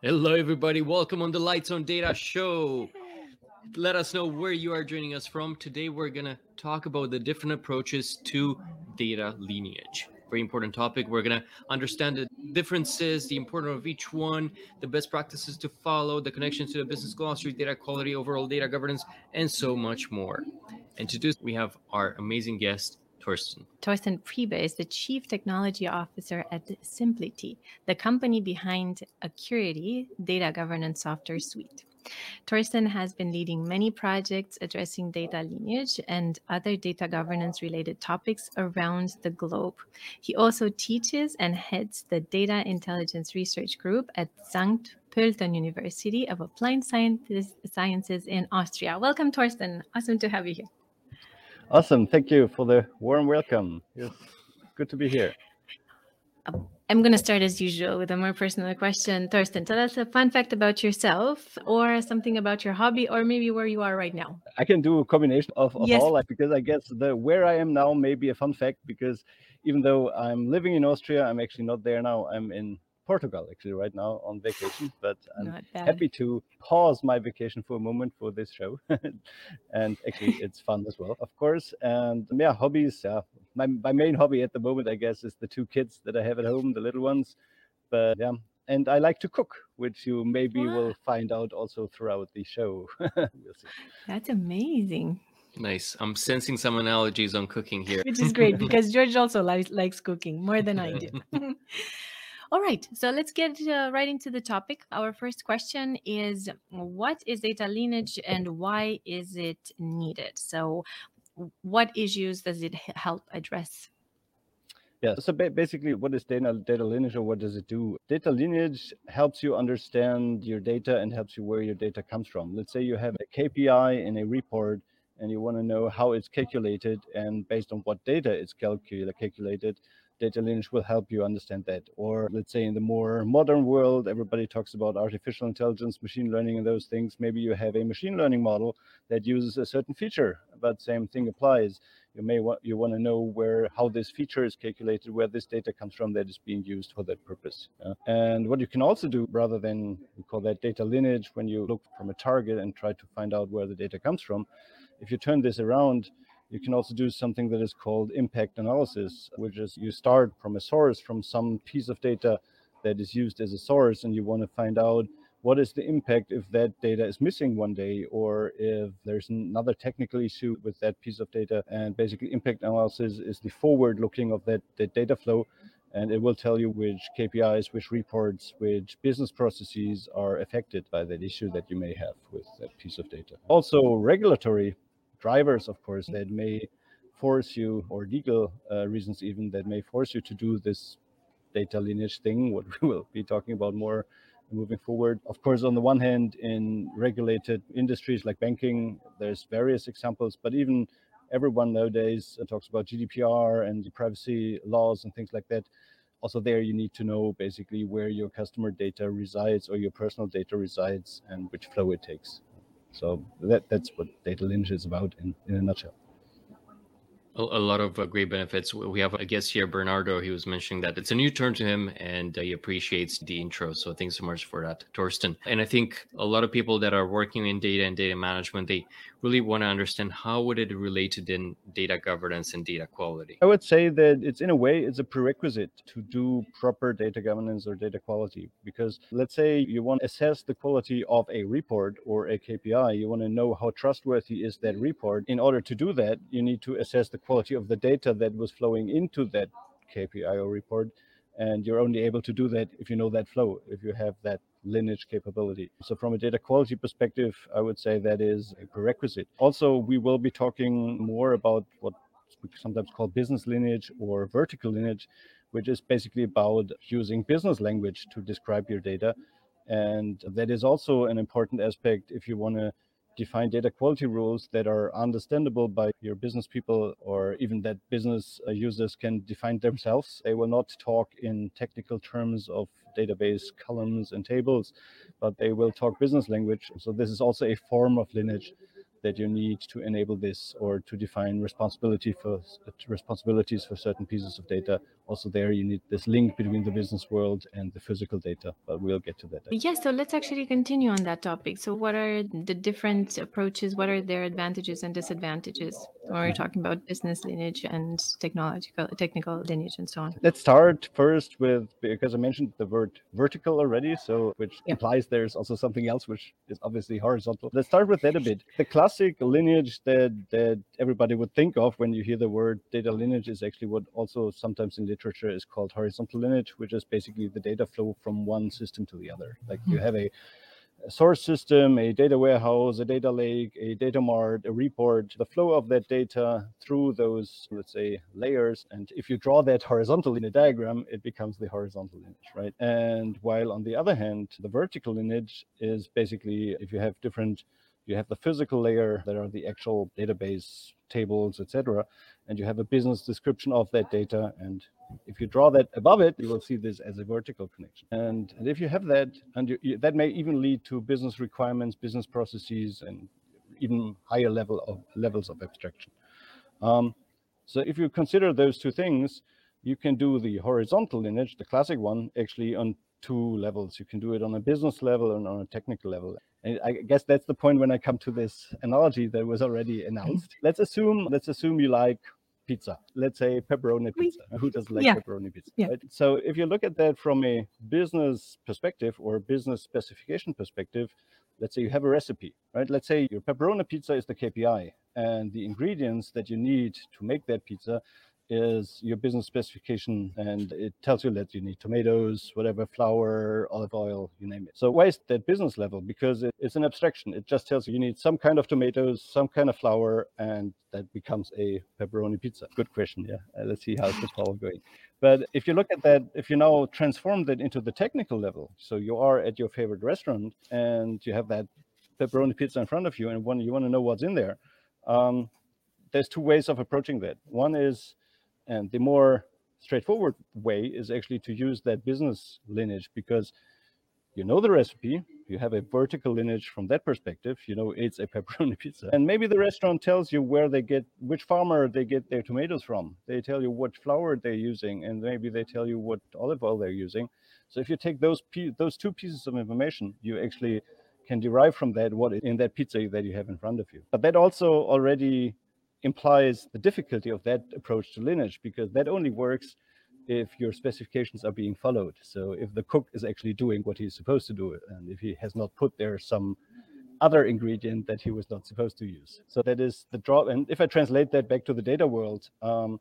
Hello, everybody. Welcome on the Lights on Data show. Let us know where you are joining us from. Today, we're going to talk about the different approaches to data lineage. Very important topic. We're going to understand the differences, the importance of each one, the best practices to follow, the connection to the business glossary, data quality, overall data governance, and so much more. And to do this, we have our amazing guest, Torsten. Torsten Priebe is the Chief Technology Officer at Simplity, the company behind Accurity data governance software suite. Torsten has been leading many projects addressing data lineage and other data governance related topics around the globe. He also teaches and heads the Data Intelligence Research Group at St. Pölten University of Applied Sciences in Austria. Welcome, Torsten. Awesome to have you here. Awesome. Thank you for the warm welcome. It's good to be here. I'm going to start as usual with a more personal question. Torsten, tell us a fun fact about yourself or something about your hobby or maybe where you are right now. I can do a combination of, of yes. all like, because I guess the where I am now may be a fun fact because even though I'm living in Austria, I'm actually not there now. I'm in Portugal actually right now on vacation, but I'm happy to pause my vacation for a moment for this show. and actually, it's fun as well, of course. And um, yeah, hobbies. Yeah, my, my main hobby at the moment, I guess, is the two kids that I have at home, the little ones. But yeah, and I like to cook, which you maybe will find out also throughout the show. we'll That's amazing. Nice. I'm sensing some analogies on cooking here. Which is great because George also likes, likes cooking more than I do. All right, so let's get uh, right into the topic. Our first question is What is data lineage and why is it needed? So, what issues does it help address? Yeah, so ba- basically, what is data, data lineage or what does it do? Data lineage helps you understand your data and helps you where your data comes from. Let's say you have a KPI in a report and you want to know how it's calculated and based on what data it's calculated data lineage will help you understand that. Or let's say in the more modern world, everybody talks about artificial intelligence, machine learning, and those things. Maybe you have a machine learning model that uses a certain feature, but same thing applies. You may want you want to know where how this feature is calculated, where this data comes from that is being used for that purpose. Yeah? And what you can also do, rather than we call that data lineage, when you look from a target and try to find out where the data comes from, if you turn this around you can also do something that is called impact analysis, which is you start from a source, from some piece of data that is used as a source, and you want to find out what is the impact if that data is missing one day or if there's another technical issue with that piece of data. And basically, impact analysis is the forward looking of that, that data flow. And it will tell you which KPIs, which reports, which business processes are affected by that issue that you may have with that piece of data. Also, regulatory drivers, of course, that may force you, or legal uh, reasons even, that may force you to do this data lineage thing, what we will be talking about more moving forward. Of course, on the one hand, in regulated industries like banking, there's various examples, but even everyone nowadays talks about GDPR and the privacy laws and things like that. Also, there you need to know basically where your customer data resides or your personal data resides and which flow it takes. So that that's what data lineage is about in, in a nutshell a, lot of uh, great benefits. We have a guest here, Bernardo. He was mentioning that it's a new term to him and uh, he appreciates the intro. So thanks so much for that, Torsten. And I think a lot of people that are working in data and data management, they really want to understand how would it relate to data governance and data quality. I would say that it's in a way it's a prerequisite to do proper data governance or data quality because let's say you want to assess the quality of a report or a KPI, you want to know how trustworthy is that report. In order to do that, you need to assess the quality of the data that was flowing into that KPI or report. And you're only able to do that if you know that flow, if you have that lineage capability. So, from a data quality perspective, I would say that is a prerequisite. Also, we will be talking more about what we sometimes call business lineage or vertical lineage, which is basically about using business language to describe your data. And that is also an important aspect if you want to define data quality rules that are understandable by your business people or even that business uh, users can define themselves. They will not talk in technical terms of database columns and tables, but they will talk business language. So this is also a form of lineage that you need to enable this or to define responsibility for responsibilities for certain pieces of data. Also, there you need this link between the business world and the physical data. But we'll get to that. Yes. Yeah, so let's actually continue on that topic. So, what are the different approaches? What are their advantages and disadvantages when we're mm-hmm. talking about business lineage and technological, technical lineage, and so on? Let's start first with because I mentioned the word vertical already, so which yeah. implies there's also something else which is obviously horizontal. Let's start with that a bit. The class classic lineage that that everybody would think of when you hear the word data lineage is actually what also sometimes in literature is called horizontal lineage, which is basically the data flow from one system to the other. Like you hmm. have a, a source system, a data warehouse, a data lake, a data mart, a report, the flow of that data through those, let's say, layers. And if you draw that horizontally in a diagram, it becomes the horizontal lineage, right? And while on the other hand, the vertical lineage is basically if you have different you have the physical layer that are the actual database tables, etc. And you have a business description of that data. And if you draw that above it, you will see this as a vertical connection. And, and if you have that, and you, that may even lead to business requirements, business processes, and even higher level of levels of abstraction. Um, so if you consider those two things, you can do the horizontal lineage, the classic one, actually on two levels. You can do it on a business level and on a technical level. And I guess that's the point when I come to this analogy that was already announced. Mm-hmm. let's assume let's assume you like pizza. Let's say pepperoni pizza. Who doesn't like yeah. pepperoni pizza? Yeah. Right? So if you look at that from a business perspective or a business specification perspective, let's say you have a recipe, right? Let's say your pepperoni pizza is the KPI and the ingredients that you need to make that pizza is your business specification and it tells you that you need tomatoes, whatever, flour, olive oil, you name it. So why is that business level? Because it, it's an abstraction. It just tells you you need some kind of tomatoes, some kind of flour, and that becomes a pepperoni pizza. Good question. Yeah. Uh, let's see how's the poll going. But if you look at that, if you now transform that into the technical level, so you are at your favorite restaurant and you have that pepperoni pizza in front of you and one, you want to know what's in there. Um, there's two ways of approaching that. One is and the more straightforward way is actually to use that business lineage because you know the recipe, you have a vertical lineage from that perspective, you know it's a pepperoni pizza. And maybe the restaurant tells you where they get which farmer they get their tomatoes from. They tell you what flour they're using, and maybe they tell you what olive oil they're using. So if you take those those two pieces of information, you actually can derive from that what in that pizza that you have in front of you. But that also already implies the difficulty of that approach to lineage because that only works if your specifications are being followed. So if the cook is actually doing what he's supposed to do, and if he has not put there some other ingredient that he was not supposed to use. So that is the draw. And if I translate that back to the data world, um,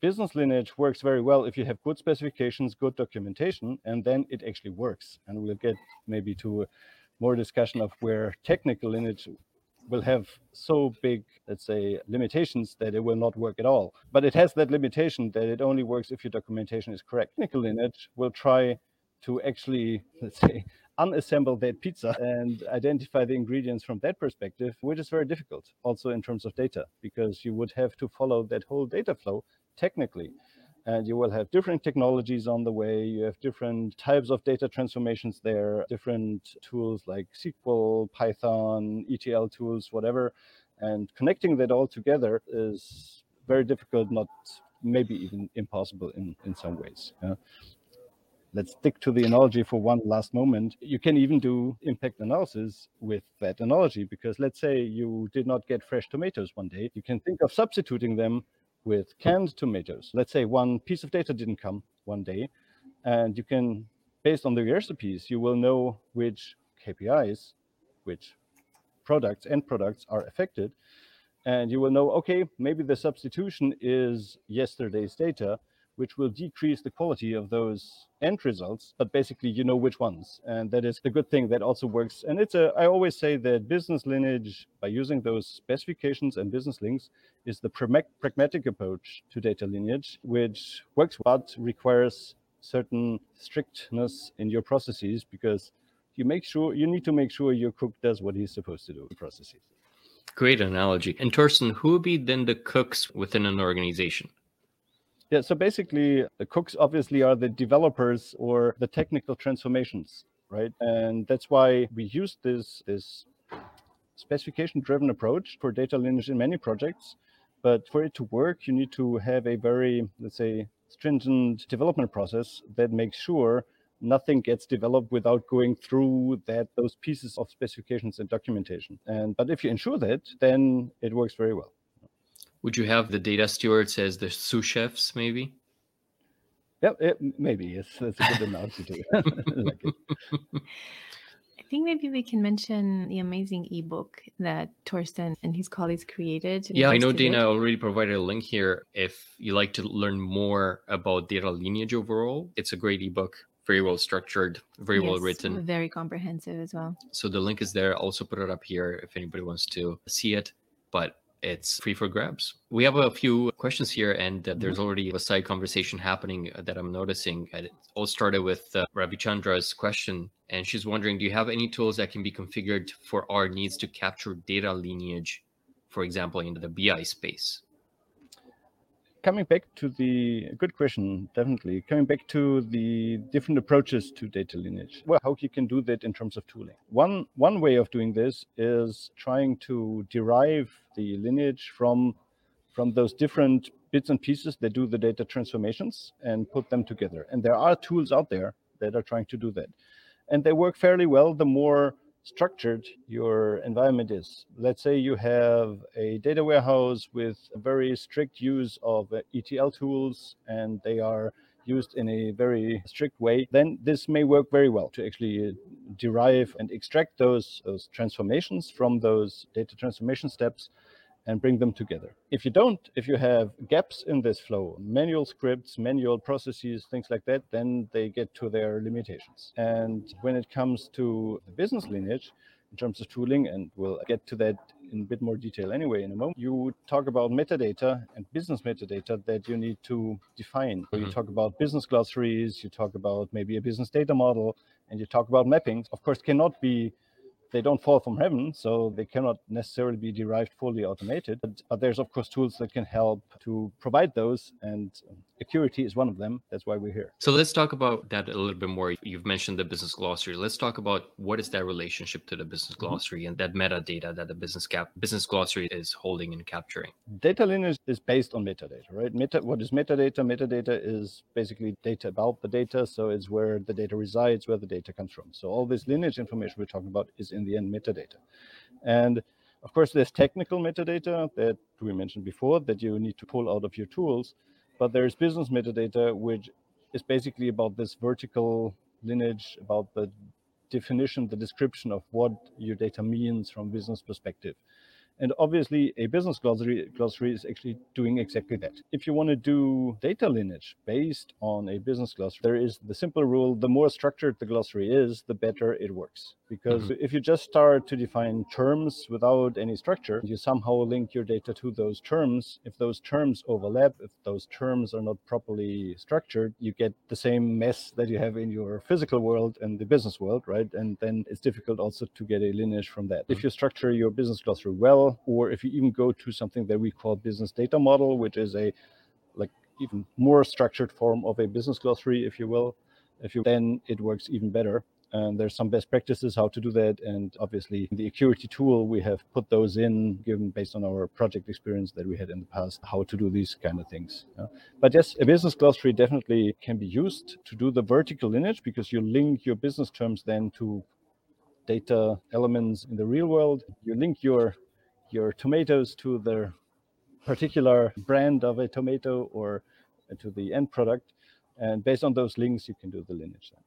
business lineage works very well if you have good specifications, good documentation, and then it actually works. And we'll get maybe to more discussion of where technical lineage will have so big, let's say, limitations that it will not work at all. But it has that limitation that it only works if your documentation is correct. Technical lineage will try to actually, let's say, unassemble that pizza and identify the ingredients from that perspective, which is very difficult also in terms of data, because you would have to follow that whole data flow technically and you will have different technologies on the way. You have different types of data transformations there, different tools like SQL, Python, ETL tools, whatever. And connecting that all together is very difficult, not maybe even impossible in, in some ways. Yeah? Let's stick to the analogy for one last moment. You can even do impact analysis with that analogy because let's say you did not get fresh tomatoes one day. You can think of substituting them with canned tomatoes. Let's say one piece of data didn't come one day, and you can, based on the recipes, you will know which KPIs, which products and products are affected. And you will know, okay, maybe the substitution is yesterday's data, which will decrease the quality of those end results, but basically you know which ones. And that is the good thing that also works. And it's a, I always say that business lineage, by using those specifications and business links, is the pragmatic approach to data lineage, which works but requires certain strictness in your processes because you make sure you need to make sure your cook does what he's supposed to do in processes. Great analogy. And Torsten, who would be then the cooks within an organization? Yeah, so basically, the cooks obviously are the developers or the technical transformations, right? And that's why we use this this specification driven approach for data lineage in many projects. But for it to work, you need to have a very, let's say, stringent development process that makes sure nothing gets developed without going through that those pieces of specifications and documentation. And but if you ensure that, then it works very well. Would you have the data stewards as the sous chefs, maybe? Yeah, it, maybe it's that's a good analogy too. like I think maybe we can mention the amazing ebook that Torsten and his colleagues created. Yeah, I know Dana already provided a link here. If you like to learn more about data lineage overall, it's a great ebook very well structured, very yes, well written, very comprehensive as well. So the link is there. I'll also put it up here if anybody wants to see it. But it's free for grabs. We have a few questions here, and uh, there's mm-hmm. already a side conversation happening uh, that I'm noticing. It all started with uh, Ravi Chandra's question, and she's wondering Do you have any tools that can be configured for our needs to capture data lineage, for example, into the BI space? Coming back to the good question, definitely coming back to the different approaches to data lineage. Well, how you can do that in terms of tooling. One one way of doing this is trying to derive the lineage from from those different bits and pieces that do the data transformations and put them together. And there are tools out there that are trying to do that. And they work fairly well the more structured your environment is. Let's say you have a data warehouse with a very strict use of uh, ETL tools and they are used in a very strict way, then this may work very well to actually uh, derive and extract those, those transformations from those data transformation steps and bring them together. If you don't, if you have gaps in this flow, manual scripts, manual processes, things like that, then they get to their limitations. And when it comes to the business lineage, in terms of tooling, and we'll get to that in a bit more detail anyway in a moment. You talk about metadata and business metadata that you need to define. Mm-hmm. you talk about business glossaries, you talk about maybe a business data model, and you talk about mappings. Of course, cannot be they don't fall from heaven, so they cannot necessarily be derived fully automated. But, but, there's of course tools that can help to provide those, and Accurity is one of them. That's why we're here. So let's talk about that a little bit more. You've mentioned the business glossary. Let's talk about what is that relationship to the business mm-hmm. glossary mm-hmm. and that metadata that the business cap business glossary is holding and capturing. Data lineage is based on metadata, right? Meta, what is metadata? Metadata is basically data about the data, so it's where the data resides, where the data comes from. So all this lineage information we're talking about is in the end metadata, and of course, there's technical metadata that we mentioned before that you need to pull out of your tools. But there's business metadata, which is basically about this vertical lineage, about the definition, the description of what your data means from business perspective. And obviously, a business glossary, glossary is actually doing exactly that. If you want to do data lineage based on a business glossary, there is the simple rule the more structured the glossary is, the better it works. Because mm-hmm. if you just start to define terms without any structure, you somehow link your data to those terms. If those terms overlap, if those terms are not properly structured, you get the same mess that you have in your physical world and the business world, right? And then it's difficult also to get a lineage from that. Mm-hmm. If you structure your business glossary well, or if you even go to something that we call business data model, which is a like even more structured form of a business glossary, if you will, if you then it works even better and there's some best practices how to do that. And obviously, the Accurity tool, we have put those in, given based on our project experience that we had in the past, how to do these kind of things. Yeah. But yes, a business glossary definitely can be used to do the vertical lineage because you link your business terms then to data elements in the real world. You link your your tomatoes to the particular brand of a tomato or to the end product. And based on those links, you can do the lineage then.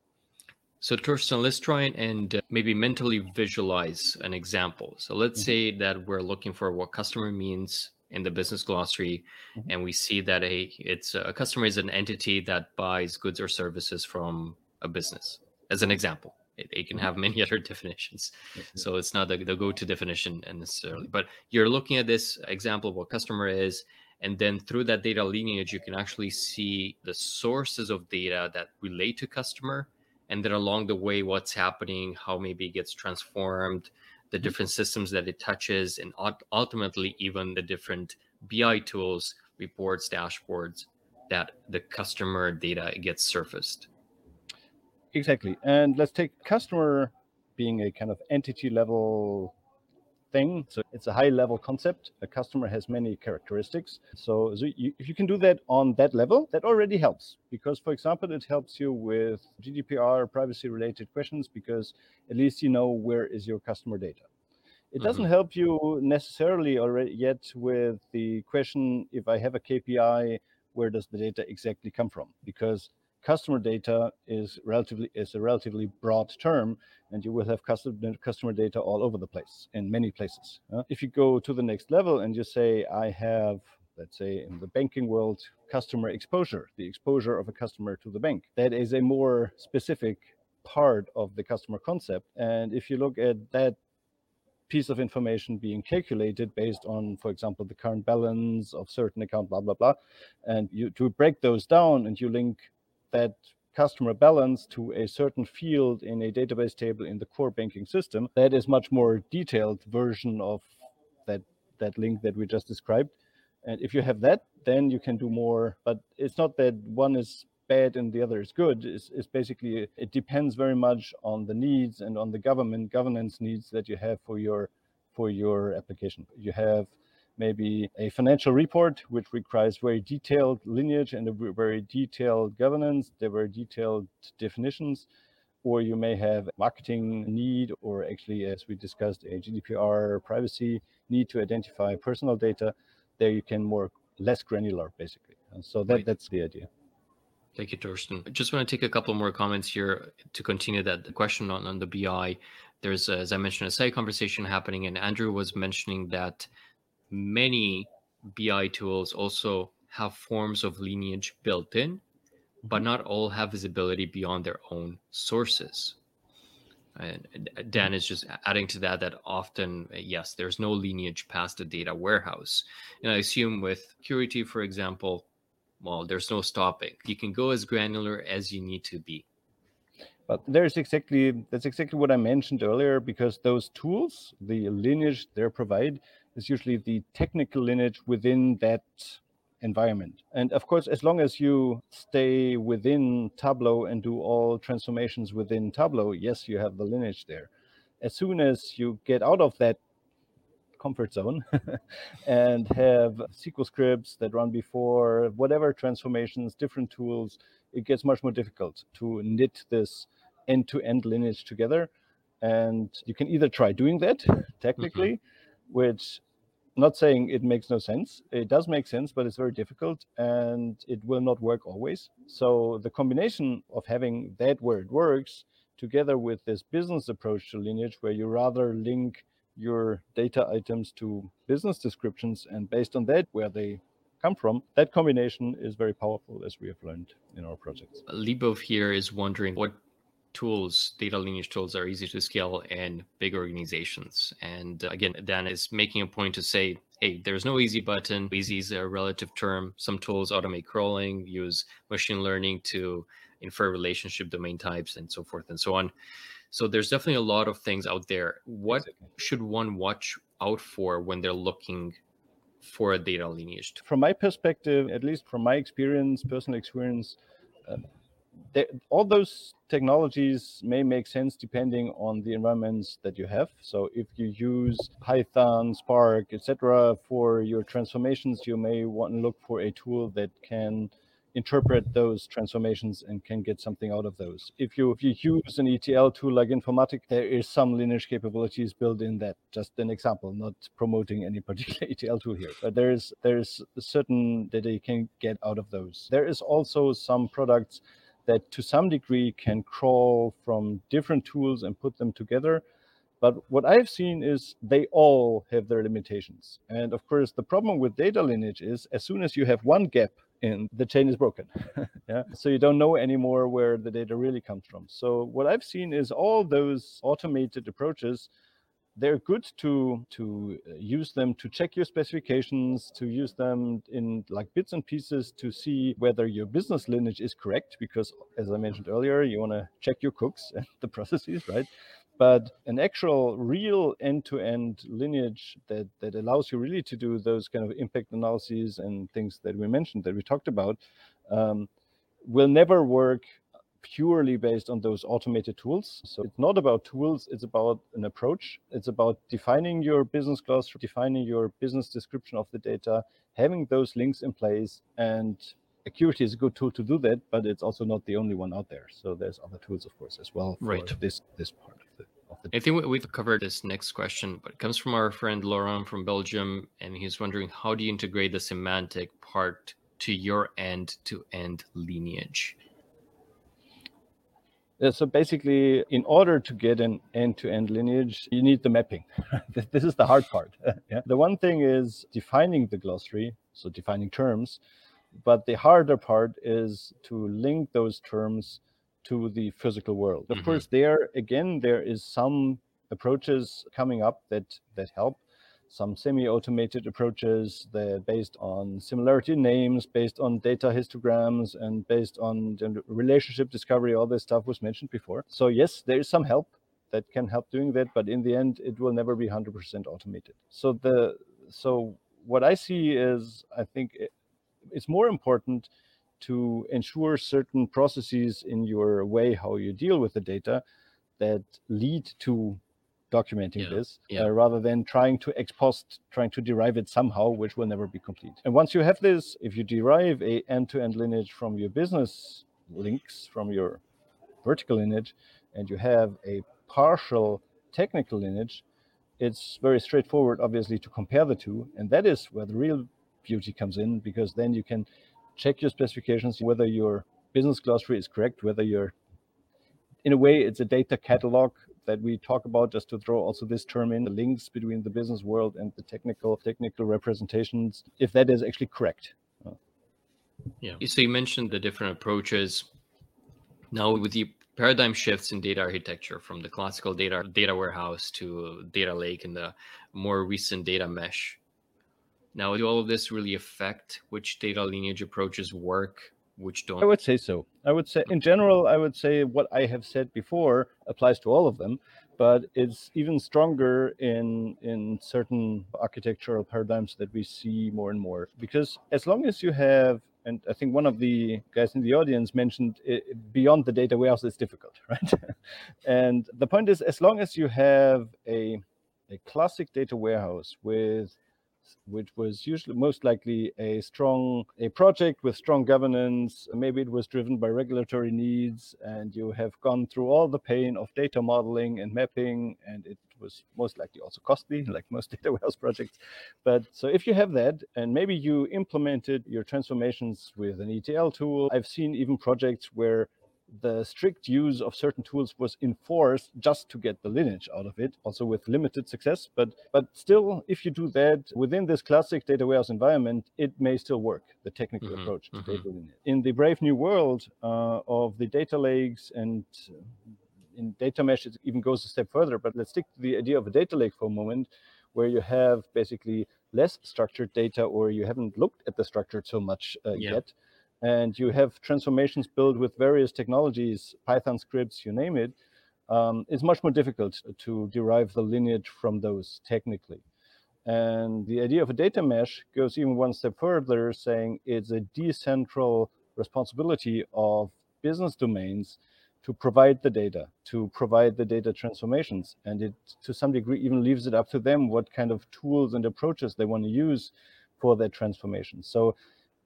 So, Torsten, let's try and uh, maybe mentally visualize an example. So, let's mm-hmm. say that we're looking for what customer means in the business glossary, mm-hmm. and we see that a it's a customer is an entity that buys goods or services from a business, as an example. It, it can mm-hmm. have many other definitions, so it's not the, the go-to definition necessarily. But you're looking at this example of what customer is, and then through that data lineage, you can actually see the sources of data that relate to customer and then along the way what's happening how maybe it gets transformed the mm-hmm. different systems that it touches and ultimately even the different bi tools reports dashboards that the customer data gets surfaced exactly and let's take customer being a kind of entity level thing. So it's a high level concept. A customer has many characteristics. So, so you, if you can do that on that level, that already helps. Because, for example, it helps you with GDPR privacy related questions because at least you know where is your customer data. It doesn't Mhm. help you necessarily already yet with the question if I have a KPI, where does the data exactly come from? Because customer data is relatively is a relatively broad term, and you will have customer customer data all over the place in many places. uh. if you go to the next level and you say I have let's say in the banking world customer exposure the exposure of a customer to the bank that is a more specific part of the customer concept and if you look at that piece of information being calculated based on, for example, the current balance of certain account, blah blah blah, and you to break those down and you link that customer balance to a certain field in a database table in the core banking system, that is much more detailed version of that that link that we just described. And if you have that, then you can do more. But it's not that one is bad and the other is good. It's, it's basically it depends very much on the needs and on the government governance needs that you have for your for your application. You have maybe a financial report which requires very detailed lineage and a very detailed governance, there very detailed definitions, or you may have marketing need or actually as we discussed a GDPR privacy need to identify personal data. There you can more less granular basically. And so that Right. that's the idea. Thank you, Torsten. I just want to take a couple more comments here to continue that question on, on the BI. There's, as I mentioned, a side conversation happening, and Andrew was mentioning that many BI tools also have forms of lineage built in, but not all have visibility beyond their own sources. And uh, Dan is just adding to that that often, uh, yes, there's no lineage past the data warehouse. And I assume with Accurity, for example, well, there's no stopping. You can go as granular as you need to be. But there's exactly that's exactly what I mentioned earlier because those tools, the lineage they provide, is usually the technical lineage within that environment. And of course, as long as you stay within Tableau and do all transformations within Tableau, yes, you have the lineage there. As soon as you get out of that comfort zone and have SQL scripts that run before whatever transformations, different tools, it gets much more difficult to knit this end-to-end lineage together. And you can either try doing that technically, mm-hmm. Which not saying it makes no sense. It does make sense, but it's very difficult and it will not work always. So the combination of having that where it works together with this business approach to lineage, where you rather link your data items to business descriptions and based on that where they come from, that combination is very powerful as we have learned in our projects. Libov here is wondering what tools, data lineage tools, are easy to scale in big organizations. And uh, again, Dan is making a point to say, hey, there's no easy button. Easy is a relative term. Some tools automate crawling, use machine learning to infer relationship domain types, and so forth and so on. So there's definitely a lot of things out there. What should one watch out for when they're looking for a data lineage? From my perspective, at least from my experience, personal experience, uh, all those technologies may make sense depending on the environments that you have. So if you use Python, Spark, etc., for your transformations, you may want to look for a tool that can interpret those transformations and can get something out of those. If you if you use an ETL tool like Informatica, there is some lineage capabilities built in that. Just an example, not promoting any particular ETL tool here, but there is there is certain data you can get out of those. There is also some products that to some degree can crawl from different tools and put them together. But what I've seen is they all have their limitations. And of course, the problem with data lineage is as soon as you have one gap in, the chain is broken. yeah. So you don't know anymore where the data really comes from. So what I've seen is all those automated approaches they're good to to uh, use them to check your specifications to use them in like bits and pieces to see whether your business lineage is correct because as i mentioned earlier you want to check your cooks and the processes right? But an actual real end-to-end lineage that that allows you really to do those kind of impact analyses and things that we mentioned that we talked about um, will never work purely based on those automated tools. So it's not about tools, it's about an approach. It's about defining your business glossary, defining your business description of the data, having those links in place. And Accurity is a good tool to do that, but it's also not the only one out there. So there's other tools, of course, as well right. this this part of the I think we've covered this next question, but it comes from our friend Laurent from Belgium, and he's wondering how do you integrate the semantic part to your end-to-end lineage? Yeah, so basically, in order to get an end-to-end lineage, you need the mapping. this is the hard part. yeah? The one thing is defining the glossary, so defining terms, but the harder part is to link those terms to the physical world. Of mm-hmm. course, there again, there is some approaches coming up that that help some semi-automated approaches. They're based on similarity names, based on data histograms, and based on relationship discovery. All this stuff was mentioned before. So yes, there is some help that can help doing that, but in the end, it will never be 100% automated. So the so what I see is, I think it, it's more important to ensure certain processes in your way how you deal with the data that lead to documenting yeah, this yeah. Uh, rather than trying to ex post trying to derive it somehow which will never be complete and once you have this if you derive a end-to-end lineage from your business links from your vertical lineage and you have a partial technical lineage it's very straightforward obviously to compare the two and that is where the real beauty comes in because then you can check your specifications whether your business glossary is correct whether you're in a way it's a data catalog that we talk about just to throw also this term in the links between the business world and the technical technical representations if that is actually correct. Yeah. So you mentioned the different approaches. Now with the paradigm shifts in data architecture from the classical data data warehouse to data lake and the more recent data mesh now do all of this really affect which data lineage approaches work which don't? I would say so. I would say, in general, I would say what I have said before applies to all of them, but it's even stronger in in certain architectural paradigms that we see more and more. Because as long as you have and I think one of the guys in the audience mentioned it, beyond the data warehouse is difficult, right? and the point is, as long as you have a a classic data warehouse with which was usually most likely a strong a project with strong governance. Maybe it was driven by regulatory needs and you have gone through all the pain of data modeling and mapping and it was most likely also costly like most data warehouse projects. But so if you have that and maybe you implemented your transformations with an etl tool i've seen even projects where the strict use of certain tools was enforced just to get the lineage out of it, also with limited success. But but still, if you do that within this classic data warehouse environment, it may still work. The technical mm-hmm, approach to mm-hmm. data lineage in the brave new world uh, of the data lakes and uh, in data mesh, it even goes a step further. But let's stick to the idea of a data lake for a moment, where you have basically less structured data, or you haven't looked at the structure so much uh, yeah. yet and you have transformations built with various technologies, Python scripts, you name it, um, it's much more difficult to derive the lineage from those technically. And the idea of a data mesh goes even one step further, saying it's a decentral responsibility of business domains to provide the data, to provide the data transformations. And it, to some degree, even leaves it up to them what kind of tools and approaches they want to use for their transformation. So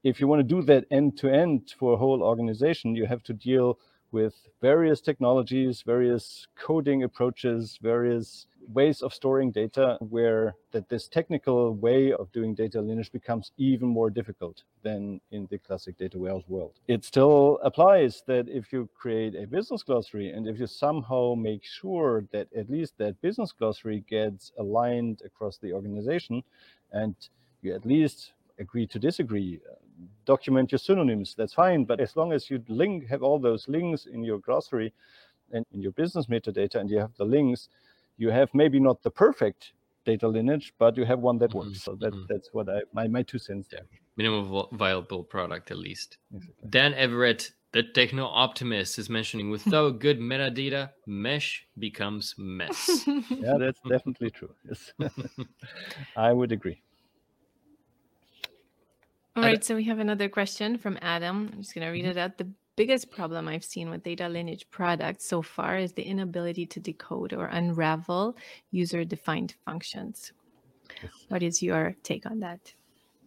if you want to do that end to end for a whole organization, you have to deal with various technologies, various coding approaches, various ways of storing data where that this technical way of doing data lineage becomes even more difficult than in the classic data warehouse world. It still applies that if you create a business glossary and if you somehow make sure that at least that business glossary gets aligned across the organization and you at least agree to disagree document your synonyms that's fine but as long as you link have all those links in your glossary and in your business metadata and you have the links you have maybe not the perfect data lineage but you have one that works mm-hmm. so that mm-hmm. that's what i my, my two cents yeah. minimum viable product at least exactly. dan everett the techno optimist is mentioning without good metadata mesh becomes mess yeah that's definitely true yes i would agree all right, so we have another question from Adam. I'm just going to read mm-hmm. it out. The biggest problem I've seen with data lineage products so far is the inability to decode or unravel user defined functions. What is your take on that?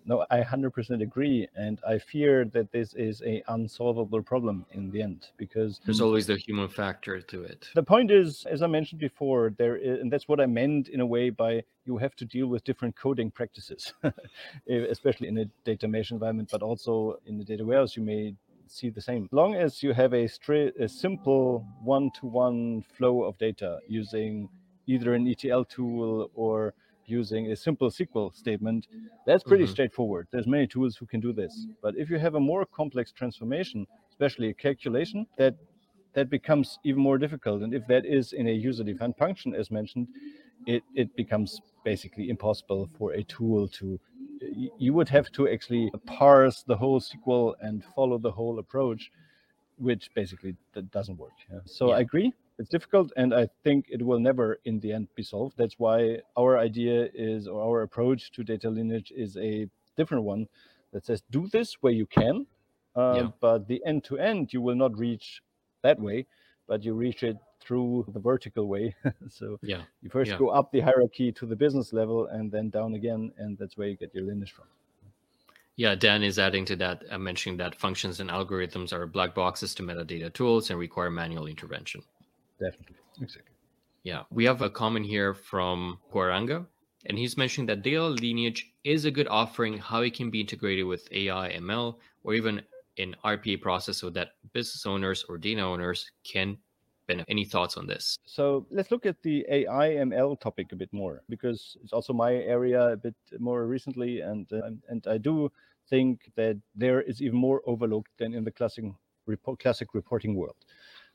No, I 100% agree. And I fear that this is a unsolvable problem in the end because there's always the human factor to it. The point is, as I mentioned before, there is, and that's what I meant in a way by you have to deal with different coding practices, especially in a data mesh environment, but also in the data warehouse, you may see the same. As long as you have a, straight, a simple one-to-one flow of data using either an ETL tool or using a simple SQL statement, that's pretty mm-hmm. straightforward. There's many tools who can do this. But if you have a more complex transformation, especially a calculation, that that becomes even more difficult. And if that is in a user-defined function, as mentioned, it, it becomes basically impossible for a tool to you would have to actually parse the whole SQL and follow the whole approach, which basically that doesn't work. Yeah. So yeah. I agree it's difficult and i think it will never in the end be solved. That's why our idea is or our approach to data lineage is a different one that says do this where you can uh, yeah. but the end to end you will not reach that way but you reach it through the vertical way. So yeah. you first yeah. go up the hierarchy to the business level and then down again and that's where you get your lineage from. Yeah, Dan is adding to that, uh, mentioning that functions and algorithms are black boxes to metadata tools and require manual intervention definitely. Exactly. Yeah, we have a comment here from Guaranga, and he's mentioning that data lineage is a good offering, how it can be integrated with AI, ML, or even in RPA process so that business owners or data owners can benefit. Any thoughts on this? So let's look at the AI ML topic a bit more because it's also my area a bit more recently, and uh, and I do think that there is even more overlooked than in the classic report, classic reporting world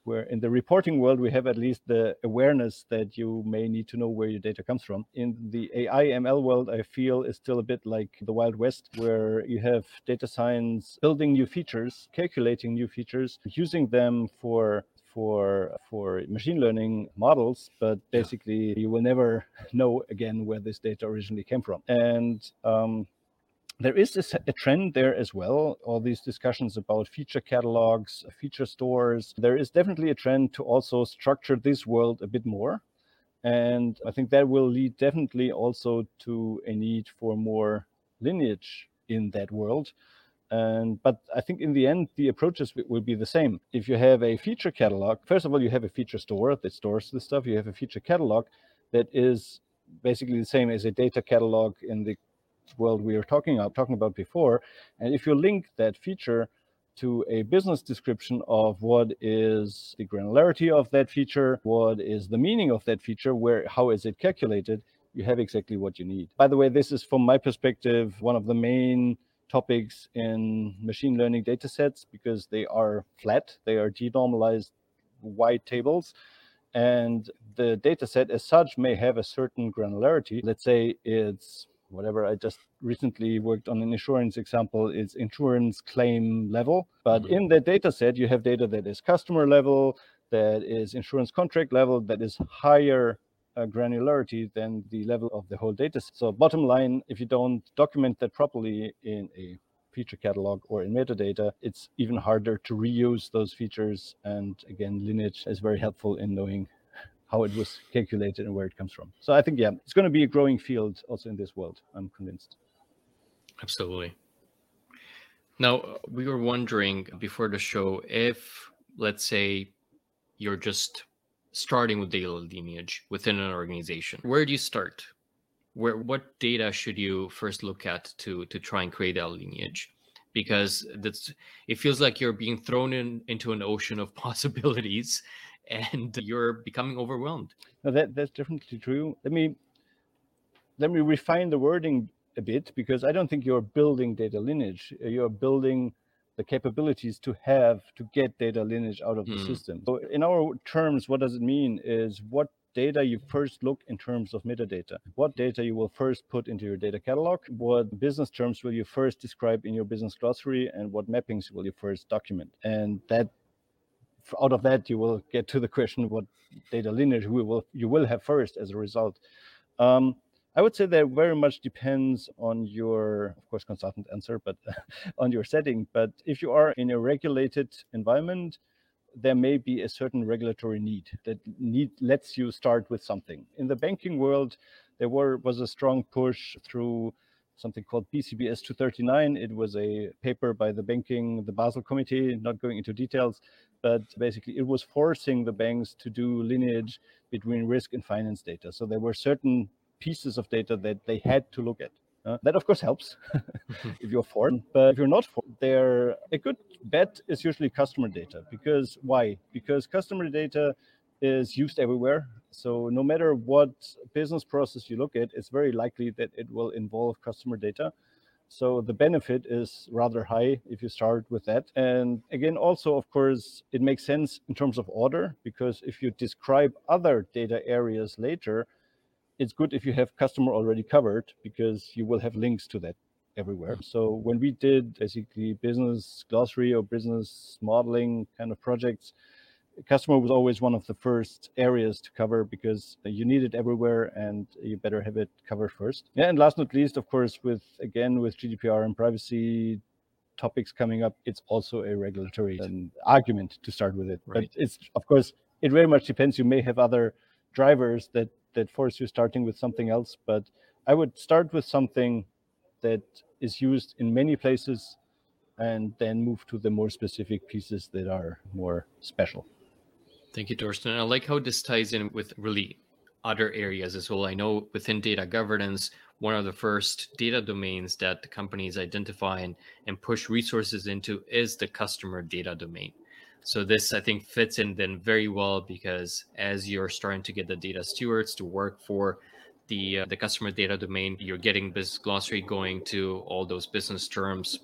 where in the reporting world we have at least the awareness that you may need to know where your data comes from. In the ai ml world i feel is still a bit like the wild west where you have data science building new features calculating new features using them for for for machine learning models but basically you will never know again where this data originally came from. And um, there is a, a, trend there as well. All these discussions about feature catalogs, uh, feature stores. There is definitely a trend to also structure this world a bit more. And I think that will lead definitely also to a need for more lineage in that world. And but I think in the end the approaches will be the same. If you have a feature catalog, first of all, you have a feature store that stores the stuff. You have a feature catalog that is basically the same as a data catalog in the world we were talking about, talking about before. And if you link that feature to a business description of what is the granularity of that feature, what is the meaning of that feature, where how is it calculated, you have exactly what you need. By the way, this is from my perspective one of the main topics in machine learning data sets because they are flat, they are denormalized wide tables. And the data set as such may have a certain granularity. Let's say it's whatever I just recently worked on an insurance example is insurance claim level. But mm-hmm. in the data set, you have data that is customer level, that is insurance contract level, that is higher uh, granularity than the level of the whole data set. So bottom line, if you don't document that properly in a feature catalog or in metadata, it's even harder to reuse those features. And again, lineage is very helpful in knowing how it was calculated and where it comes from. So I think, yeah, it's going to be a growing field also in this world. I'm convinced. Absolutely. Now, we were wondering before the show if, let's say, you're just starting with data lineage within an organization, where do you start? Where what data should you first look at to to try and create that lineage? Because that's it feels like you're being thrown in into an ocean of possibilities and you're becoming overwhelmed. No, that that's definitely true. Let me let me refine the wording a bit because I don't think you're building data lineage. You're building the capabilities to have to get data lineage out of the mm. system. So in our terms, what does it mean is what data you first look in terms of metadata. What data you will first put into your data catalog, what business terms will you first describe in your business glossary, and what mappings will you first document. And that out of that you will get to the question what data lineage we will you will have first as a result um, I would say that very much depends on your, of course, consultant answer, but on your setting. But if you are in a regulated environment, there may be a certain regulatory need that need lets you start with something. In the banking world, there were was a strong push through something called BCBS 239. It was a paper by the banking, the Basel Committee, not going into details, but basically it was forcing the banks to do lineage between risk and finance data. So there were certain pieces of data that they had to look at. Uh, that of course helps if you're foreign, but if you're not foreign, there a good bet is usually customer data. Because why? Because customer data is used everywhere. So no matter what business process you look at, it's very likely that it will involve customer data. So the benefit is rather high if you start with that. And again, also, of course, it makes sense in terms of order because if you describe other data areas later, it's good if you have customer already covered because you will have links to that everywhere. Mm. So when we did basically business glossary or business modeling kind of projects, customer was always one of the first areas to cover because you need it everywhere and you better have it covered first. Yeah, and last not least, of course, with again with GDPR and privacy topics coming up, it's also a regulatory um, argument to start with it. Right. But it's of course it very much depends. You may have other drivers that that force you starting with something else. But I would start with something that is used in many places and then move to the more specific pieces that are more special. Thank you, Torsten. I like how this ties in with really other areas as well. I know within data governance, one of the first data domains that the companies identify and, and push resources into is the customer data domain. So this, I think, fits in then very well because as you're starting to get the data stewards to work for the uh, the customer data domain, you're getting business glossary going to all those business terms,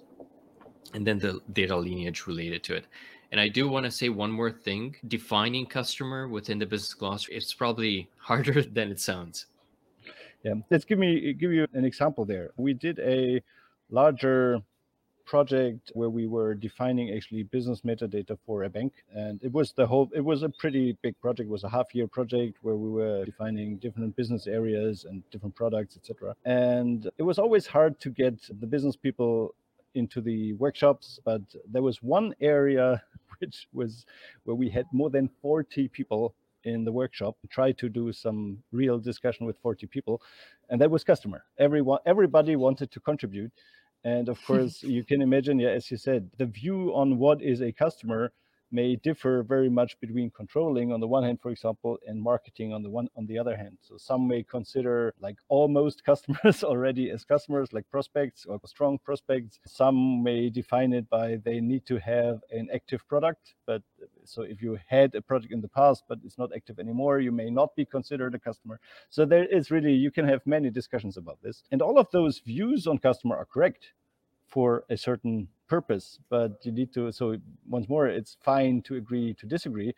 and then the data lineage related to it. And I do want to say one more thing: defining customer within the business glossary it's probably harder than it sounds. Yeah, let's give me give you an example there. We did a larger project where we were defining actually business metadata for a bank and it was the whole it was a pretty big project it was a half year project where we were defining different business areas and different products etc and it was always hard to get the business people into the workshops but there was one area which was where we had more than 40 people in the workshop try to do some real discussion with 40 people and that was customer. Everyone everybody wanted to contribute and of course, you can imagine, yeah, as you said, the view on what is a customer may differ very much between controlling on the one hand, for example, and marketing on the one on the other hand. So some may consider like almost customers already as customers, like prospects or strong prospects. Some may define it by they need to have an active product. But so if you had a project in the past but it's not active anymore, you may not be considered a customer. So there is really you can have many discussions about this. And all of those views on customer are correct for a certain purpose but you need to so once more it's fine to agree to disagree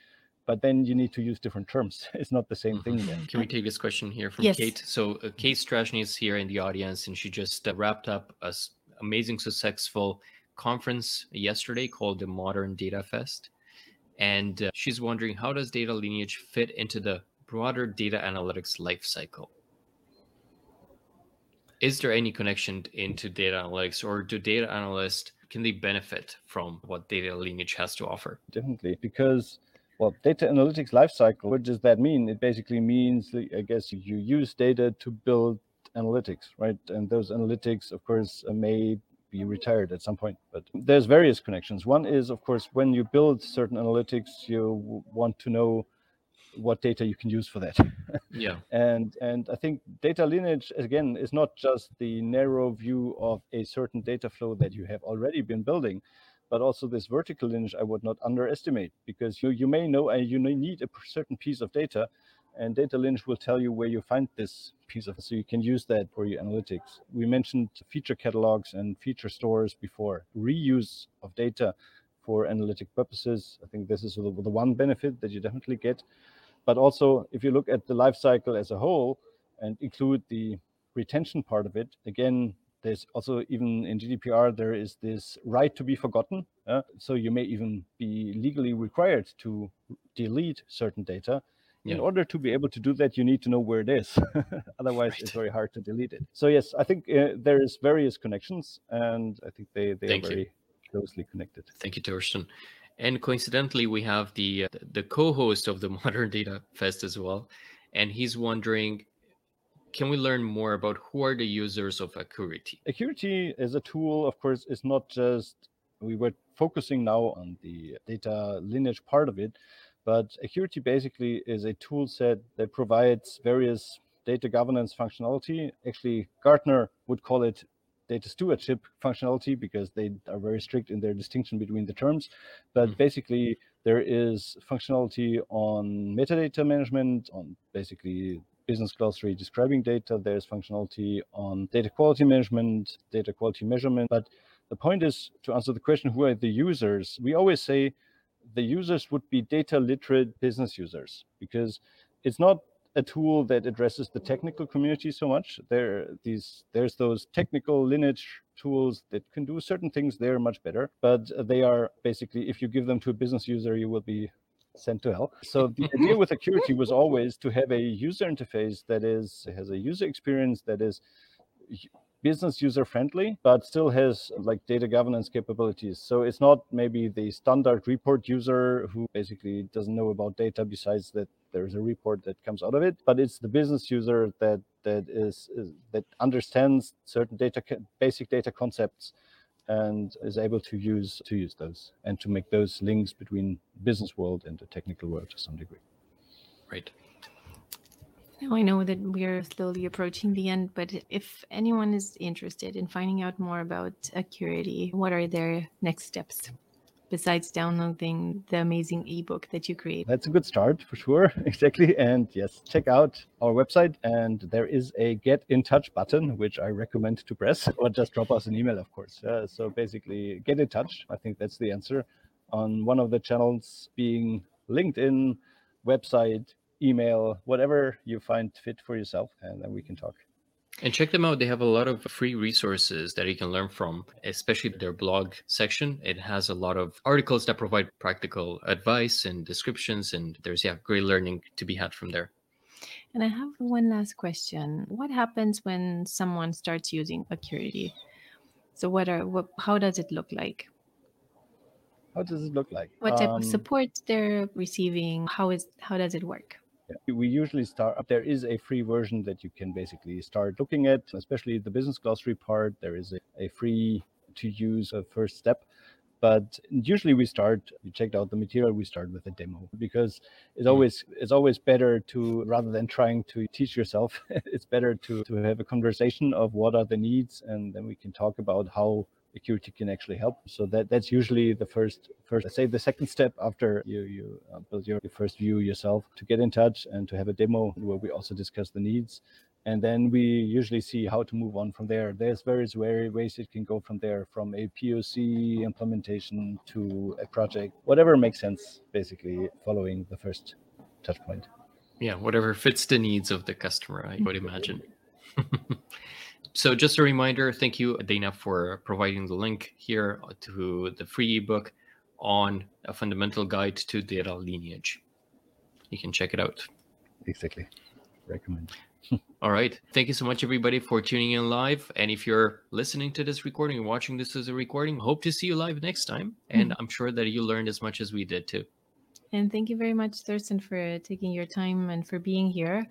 but then you need to use different terms. It's not the same thing then can we take this question here from yes. kate? So uh, kate Strachnyi is here in the audience and she just uh, wrapped up a s- amazing successful conference yesterday called the modern data fest. And uh, she's wondering how does data lineage fit into the broader data analytics life cycle? Is there any connection into data analytics or do data analysts can they benefit from what data lineage has to offer? Definitely because well data analytics lifecycle what does that mean? It basically means i guess you use data to build analytics right? And those analytics of course uh, may be retired at some point but there's various connections. One is of course when you build certain analytics you want to know what data you can use for that. yeah. And and I think data lineage again is not just the narrow view of a certain data flow that you have already been building, but also this vertical lineage I would not underestimate because you you may know and you may need a certain piece of data and data lineage will tell you where you find this piece of so you can use that for your analytics we mentioned feature catalogs and feature stores before reuse of data for analytic purposes i think this is the one benefit that you definitely get but also, if you look at the life cycle as a whole and include the retention part of it, again, there's also even in GDPR, there is this right to be forgotten. Uh, so you may even be legally required to delete certain data in order to be able to do that you need to know where it is otherwise it's very hard to delete it so yes i think uh, there is various connections and i think they they Thank are you. very closely connected Thank you, Torsten. And coincidentally, we have the uh, the co-host of the Modern Data Fest as well, and he's wondering, can we learn more about who are the users of Accurity? Accurity as a tool, of course, is not just, we were focusing now on the data lineage part of it, but Accurity basically is a tool set that provides various data governance functionality. Actually, Gartner would call it data stewardship functionality because they are very strict in their distinction between the terms. But Mhm. basically, there is functionality on metadata management, on basically business glossary describing data. There's functionality on data quality management, data quality measurement. But the point is to answer the question who are the users? We always say the users would be data literate business users because it's not a tool that addresses the technical community so much. There these there's those technical lineage tools that can do certain things they're much better, but they are basically if you give them to a business user, you will be sent to hell. So the idea with Accurity was always to have a user interface that is has a user experience that is business user friendly but still has like data governance capabilities. So it's not maybe the standard report user who basically doesn't know about data besides that there's a report that comes out of it but it's the business user that that is, is that understands certain data basic data concepts and is able to use to use those and to make those links between business world and the technical world to some degree. Right now I know that we're slowly approaching the end, but if anyone is interested in finding out more about Accurity, what are their next steps besides downloading the amazing ebook that you create? That's a good start for sure. exactly. And yes, check out our website. And there is a get in touch button, which I recommend to press, or just drop us an email, of course. Uh, so basically, get in touch. I think that's the answer on one of the channels being LinkedIn, website, email, whatever you find fit for yourself, and then we can talk. And check them out. They have a lot of free resources that you can learn from, especially their blog section. It has a lot of articles that provide practical advice and descriptions, and there's yeah, great learning to be had from there. And I have one last question. What happens when someone starts using Accurity? So what are what how does it look like? How does it look like? What type Um, of support they're receiving? How is how does it work? Yeah, We usually start, there is a free version that you can basically start looking at, especially the business glossary part. There is a, a free to use a first step. But usually we start, you checked out the material, we start with a demo because it's mm-hmm. always it's always better to rather than trying to teach yourself, it's better to, to have a conversation of what are the needs and then we can talk about how Accurity can actually help. So that that's usually the first first let's say the second step after you you uh, build your, your first view yourself to get in touch and to have a demo where we also discuss the needs. And then we usually see how to move on from there. There's various way- ways it can go from there, from a POC implementation to a project, whatever makes sense, basically following the first touch point. Yeah, whatever fits the needs of the customer, I would imagine. so, just a reminder thank you, Dana, for providing the link here to the free ebook on a fundamental guide to data lineage. You can check it out. Exactly. Recommend. All right. Thank you so much, everybody, for tuning in live. And if you're listening to this recording, watching this as a recording, hope to see you live next time. Hmm. And I'm sure that you learned as much as we did too. And thank you very much, Torsten, for taking your time and for being here,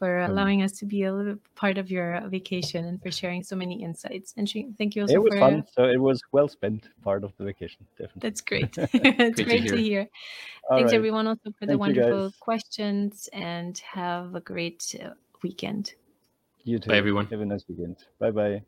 for Um, allowing us to be a little part of your vacation and for sharing so many insights. And sh- thank you also It was for fun. So it was well spent part of the vacation, definitely. that's great. it's to great to hear. hear. Thanks right. everyone also for the Thank you, wonderful questions and have a great uh, weekend. You too. Bye, everyone. Have a nice weekend. Bye bye.